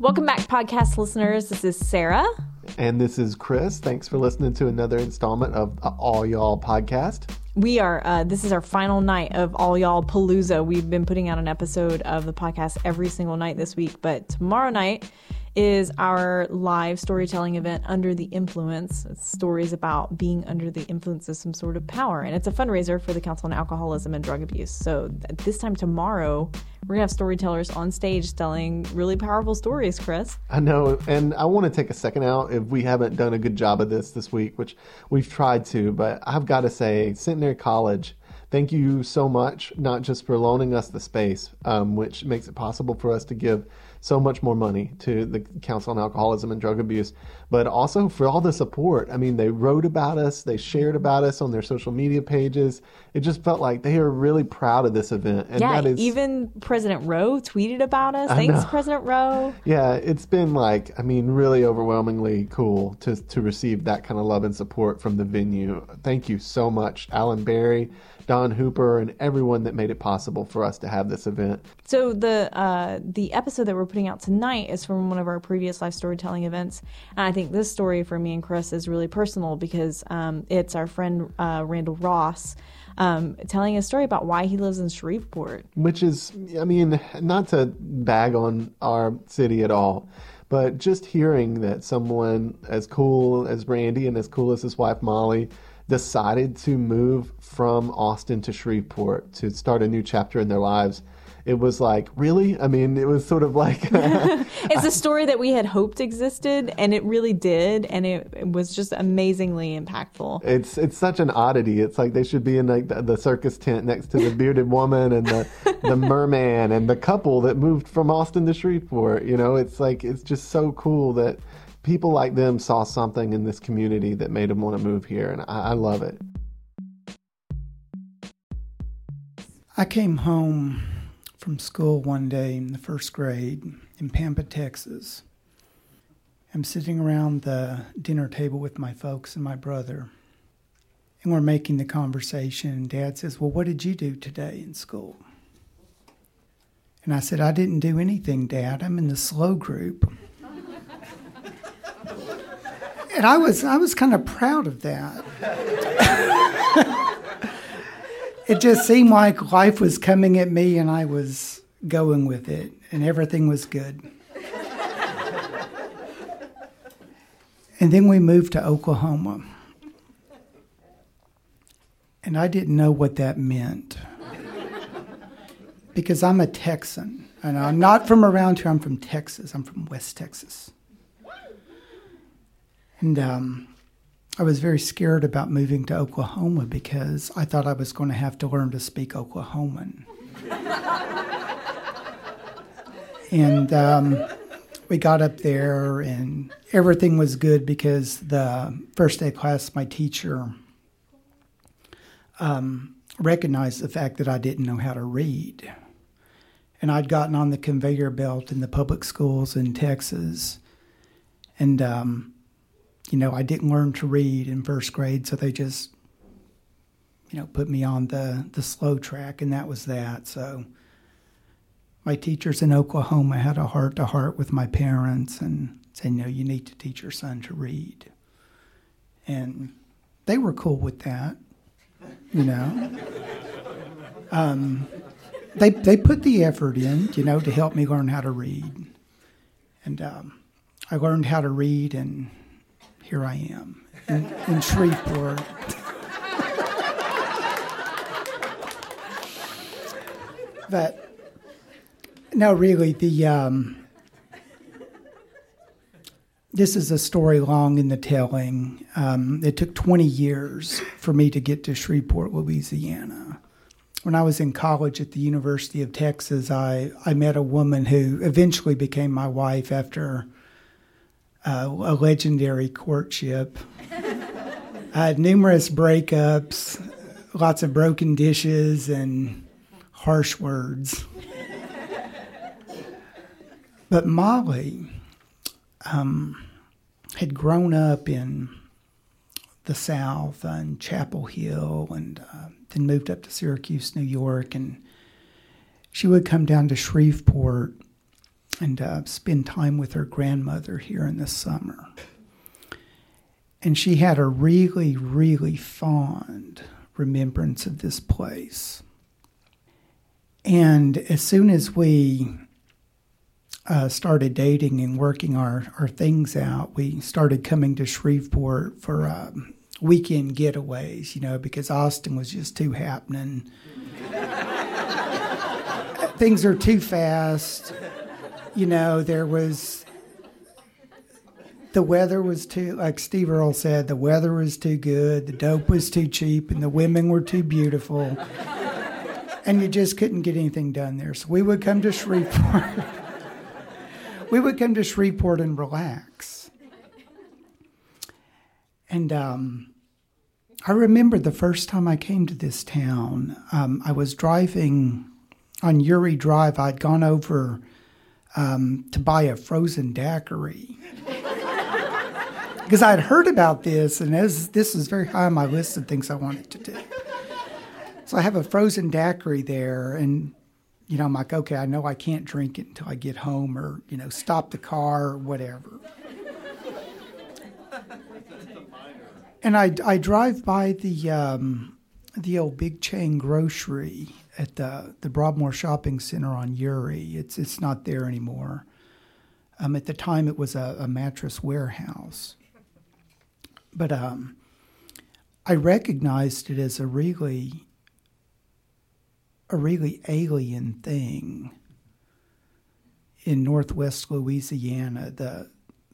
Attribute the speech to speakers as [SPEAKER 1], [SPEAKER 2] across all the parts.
[SPEAKER 1] Welcome back, podcast listeners. This is Sarah.
[SPEAKER 2] And this is Chris. Thanks for listening to another installment of the All Y'all podcast.
[SPEAKER 1] We are, uh, this is our final night of All Y'all Palooza. We've been putting out an episode of the podcast every single night this week, but tomorrow night is our live storytelling event under the influence. It's stories about being under the influence of some sort of power. And it's a fundraiser for the Council on Alcoholism and Drug Abuse. So this time tomorrow, we're to have storytellers on stage telling really powerful stories, Chris.
[SPEAKER 2] I know. And I want to take a second out if we haven't done a good job of this this week, which we've tried to. But I've got to say, Centenary College thank you so much, not just for loaning us the space, um, which makes it possible for us to give so much more money to the Council on Alcoholism and Drug Abuse, but also for all the support. I mean, they wrote about us, they shared about us on their social media pages. It just felt like they are really proud of this event.
[SPEAKER 1] And yeah, even President Rowe tweeted about us. Thanks, President Rowe.
[SPEAKER 2] Yeah, it's been like, I mean, really overwhelmingly cool to, to receive that kind of love and support from the venue. Thank you so much, Alan Barry. Don Hooper and everyone that made it possible for us to have this event.
[SPEAKER 1] So the uh, the episode that we're putting out tonight is from one of our previous live storytelling events, and I think this story for me and Chris is really personal because um, it's our friend uh, Randall Ross. Um, telling a story about why he lives in Shreveport.
[SPEAKER 2] Which is, I mean, not to bag on our city at all, but just hearing that someone as cool as Randy and as cool as his wife Molly decided to move from Austin to Shreveport to start a new chapter in their lives it was like, really? I mean, it was sort of like.
[SPEAKER 1] it's a story that we had hoped existed, and it really did, and it, it, was just amazingly impactful.
[SPEAKER 2] It's it's such an oddity. It's like they should be in like the, the circus tent next to the bearded woman and the the merman and the couple that moved from Austin to Shreveport. You know, it's like it's just so cool that people like them saw something in this community that made them want to move here, and I, I love it.
[SPEAKER 3] I came home from school one day in the first grade in Pampa, Texas. I'm sitting around the dinner table with my folks and my brother, and we're making the conversation. And Dad says, Well, what did you do today in school? And I said, I didn't do anything, Dad. I'm in the slow group. and I was, I was kind of proud of that. it just seemed like life was coming at me and I was going with it, and everything was good. and then we moved to Oklahoma. And I didn't know what that meant. because I'm a Texan. And I'm not from around here, I'm from Texas. I'm from West Texas. And um, I was very scared about moving to Oklahoma because I thought I was going to have to learn to speak Oklahoman. and um, we got up there, and everything was good because the first day of class, my teacher um, recognized the fact that I didn't know how to read. And I'd gotten on the conveyor belt in the public schools in Texas. And um, you know, I didn't learn to read in first grade, so they just, you know, put me on the, the slow track, and that was that. So my teachers in Oklahoma had a heart to heart with my parents and said, no, you need to teach your son to read. And they were cool with that, you know. um, they, they put the effort in, you know, to help me learn how to read. And um, I learned how to read and here I am in, in Shreveport. but no, really, the um, this is a story long in the telling. Um, it took 20 years for me to get to Shreveport, Louisiana. When I was in college at the University of Texas, I, I met a woman who eventually became my wife after uh, a legendary courtship. I had numerous breakups, lots of broken dishes, and harsh words. but Molly um, had grown up in the South and Chapel Hill and uh, then moved up to Syracuse, New York. And she would come down to Shreveport and uh, spend time with her grandmother here in the summer. And she had a really, really fond remembrance of this place. And as soon as we uh, started dating and working our, our things out, we started coming to Shreveport for um, weekend getaways, you know, because Austin was just too happening. things are too fast. You know, there was the weather was too, like Steve Earle said, the weather was too good, the dope was too cheap, and the women were too beautiful. and you just couldn't get anything done there. So we would come to Shreveport. we would come to Shreveport and relax. And um, I remember the first time I came to this town, um, I was driving on Youree Drive. I'd gone over um, to buy a frozen daiquiri because I had heard about this, and as this is very high on my list of things I wanted to do. So I have a frozen daiquiri there, and you know, I'm like, okay, I know I can't drink it until I get home, or you know, stop the car or whatever. and I, I drive by the um, the old big chain grocery at the the Broadmoor Shopping Center on Youree. It's it's not there anymore. Um, at the time, it was a, a mattress warehouse, but um, I recognized it as a really a really alien thing in Northwest Louisiana. The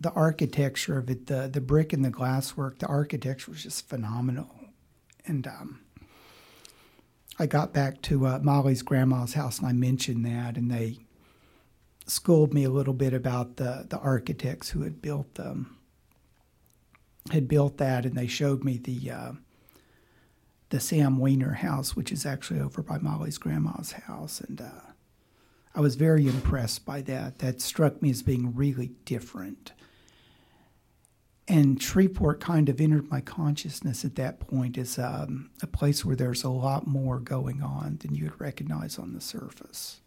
[SPEAKER 3] the architecture of it, the the brick and the glasswork, the architecture was just phenomenal. And um, I got back to uh, Molly's grandma's house, and I mentioned that, and they schooled me a little bit about the the architects who had built them. Had built that, and they showed me the uh, the Sam Wiener house, which is actually over by Molly's grandma's house, and uh, I was very impressed by that. That struck me as being really different and Shreveport kind of entered my consciousness at that point as um, a place where there's a lot more going on than you would recognize on the surface.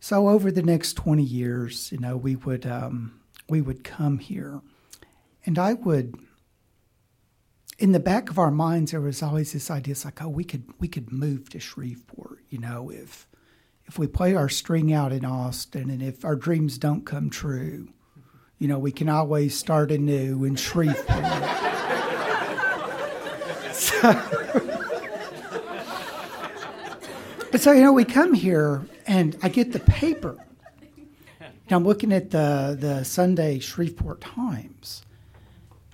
[SPEAKER 3] So over the next 20 years, you know, we would um, we would come here, and I would. In the back of our minds, there was always this idea: it's like, oh, we could we could move to Shreveport, you know, if if we play our string out in Austin, and if our dreams don't come true, you know, we can always start anew in Shreveport. so, but so, you know, we come here and I get the paper. And I'm looking at the, the Sunday Shreveport Times.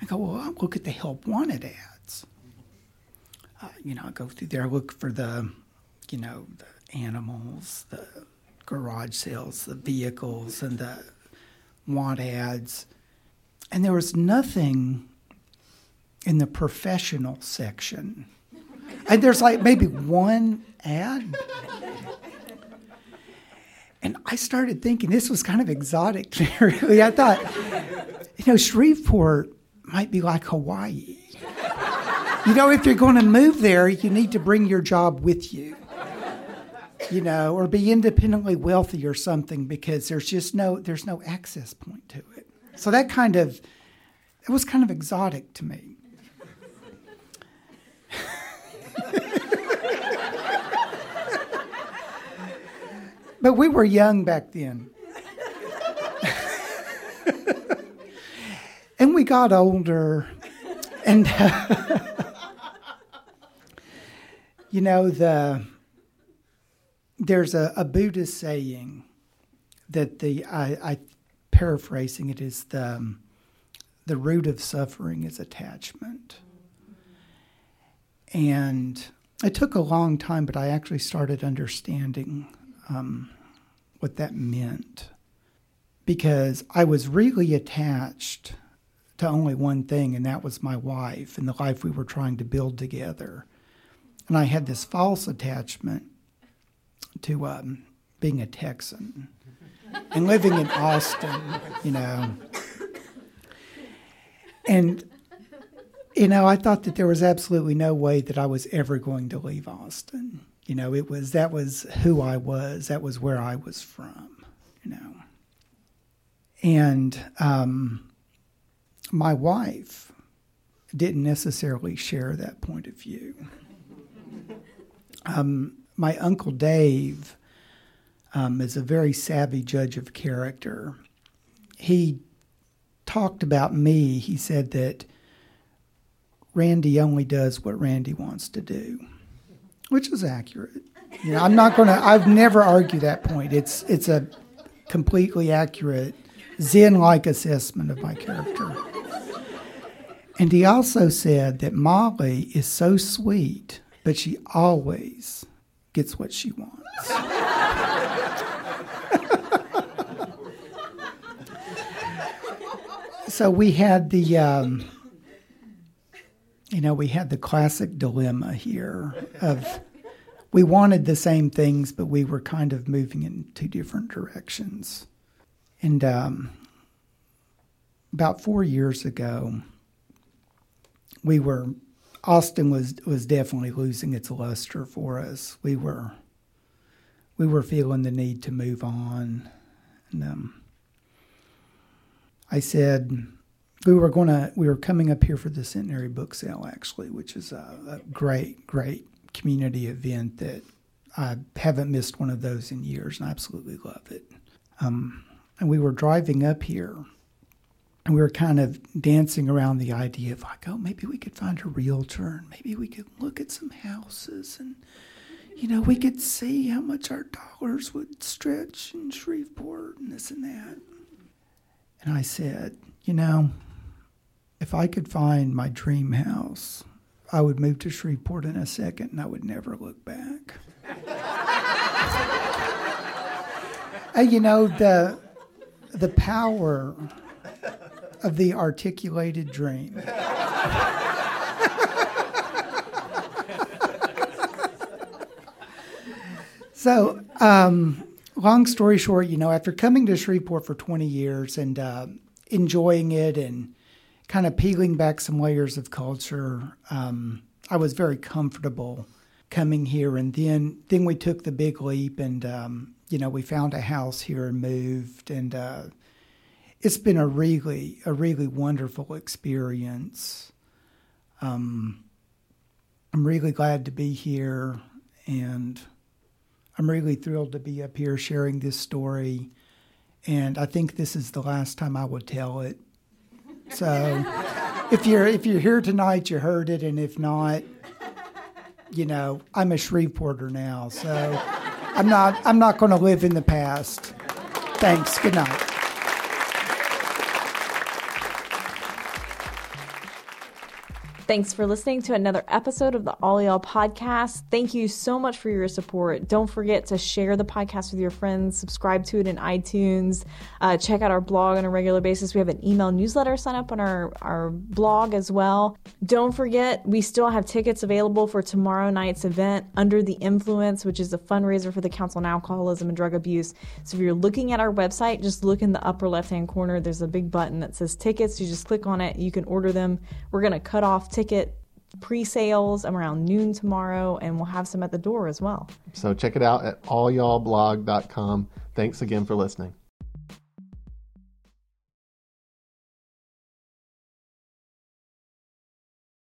[SPEAKER 3] I go, well, I'll look at the help wanted ads. Uh, you know, I go through there, I look for the, you know, the animals, the garage sales, the vehicles, and the want ads. And there was nothing in the professional section. And there's like maybe one ad. And I started thinking this was kind of exotic really. I thought, you know, Shreveport might be like Hawaii. You know, if you're going to move there, you need to bring your job with you you know, or be independently wealthy or something because there's just no there's no access point to it. So that kind of it was kind of exotic to me. but we were young back then. and we got older and you know the there's a, a, Buddhist saying that the I, I paraphrasing it is the um, the root of suffering is attachment, and it took a long time, but I actually started understanding um, what that meant because I was really attached to only one thing, and that was my wife and the life we were trying to build together. And I had this false attachment to um, being a Texan and living in Austin, you know. And, you know, I thought that there was absolutely no way that I was ever going to leave Austin. You know, it was that was who I was, that was where I was from. you know. And um, my wife didn't necessarily share that point of view. Um, my uncle Dave um, is a very savvy judge of character. He talked about me. He said that Randy only does what Randy wants to do, which is accurate. You know, I'm not going to. I've never argued that point. It's it's a completely accurate Zen-like assessment of my character. And he also said that Molly is so sweet, but she always gets what she wants. so we had the, um, you know, we had the classic dilemma here of we wanted the same things, but we were kind of moving in two different directions. And um, about four years ago, we were Austin was was definitely losing its luster for us. We were we were feeling the need to move on, and um, I said we were going to we were coming up here for the centenary book sale actually, which is a, a great great community event that I haven't missed one of those in years, and I absolutely love it. Um, and we were driving up here and we were kind of dancing around the idea of like, oh, maybe we could find a realtor and maybe we could look at some houses and, you know, we could see how much our dollars would stretch in Shreveport and this and that. And I said, you know, if I could find my dream house, I would move to Shreveport in a second and I would never look back. and you know, the, the power of the articulated dream. so, um, long story short, you know, after coming to Shreveport for 20 years and uh, enjoying it and kind of peeling back some layers of culture, um, I was very comfortable coming here. And then, then we took the big leap and, um, you know, we found a house here and moved. And, uh, it's been a really a really wonderful experience. Um, I'm really glad to be here, and I'm really thrilled to be up here sharing this story. And I think this is the last time I will tell it. So, if you're if you're here tonight, you heard it, and if not, you know I'm a Shreveporter now, so I'm not I'm not going to live in the past. Thanks. Good night.
[SPEAKER 1] Thanks for listening to another episode of the All Y'all podcast. Thank you so much for your support. Don't forget to share the podcast with your friends, subscribe to it in iTunes, uh, check out our blog on a regular basis. We have an email newsletter sign up on our, our blog as well. Don't forget, we still have tickets available for tomorrow night's event, Under the Influence, which is a fundraiser for the Council on Alcoholism and Drug Abuse. So if you're looking at our website, just look in the upper left hand corner. There's a big button that says tickets. You just click on it, you can order them. We're going to cut off tickets ticket pre-sales around noon tomorrow and we'll have some at the door as well.
[SPEAKER 2] So check it out at allyallblog.com thanks again for listening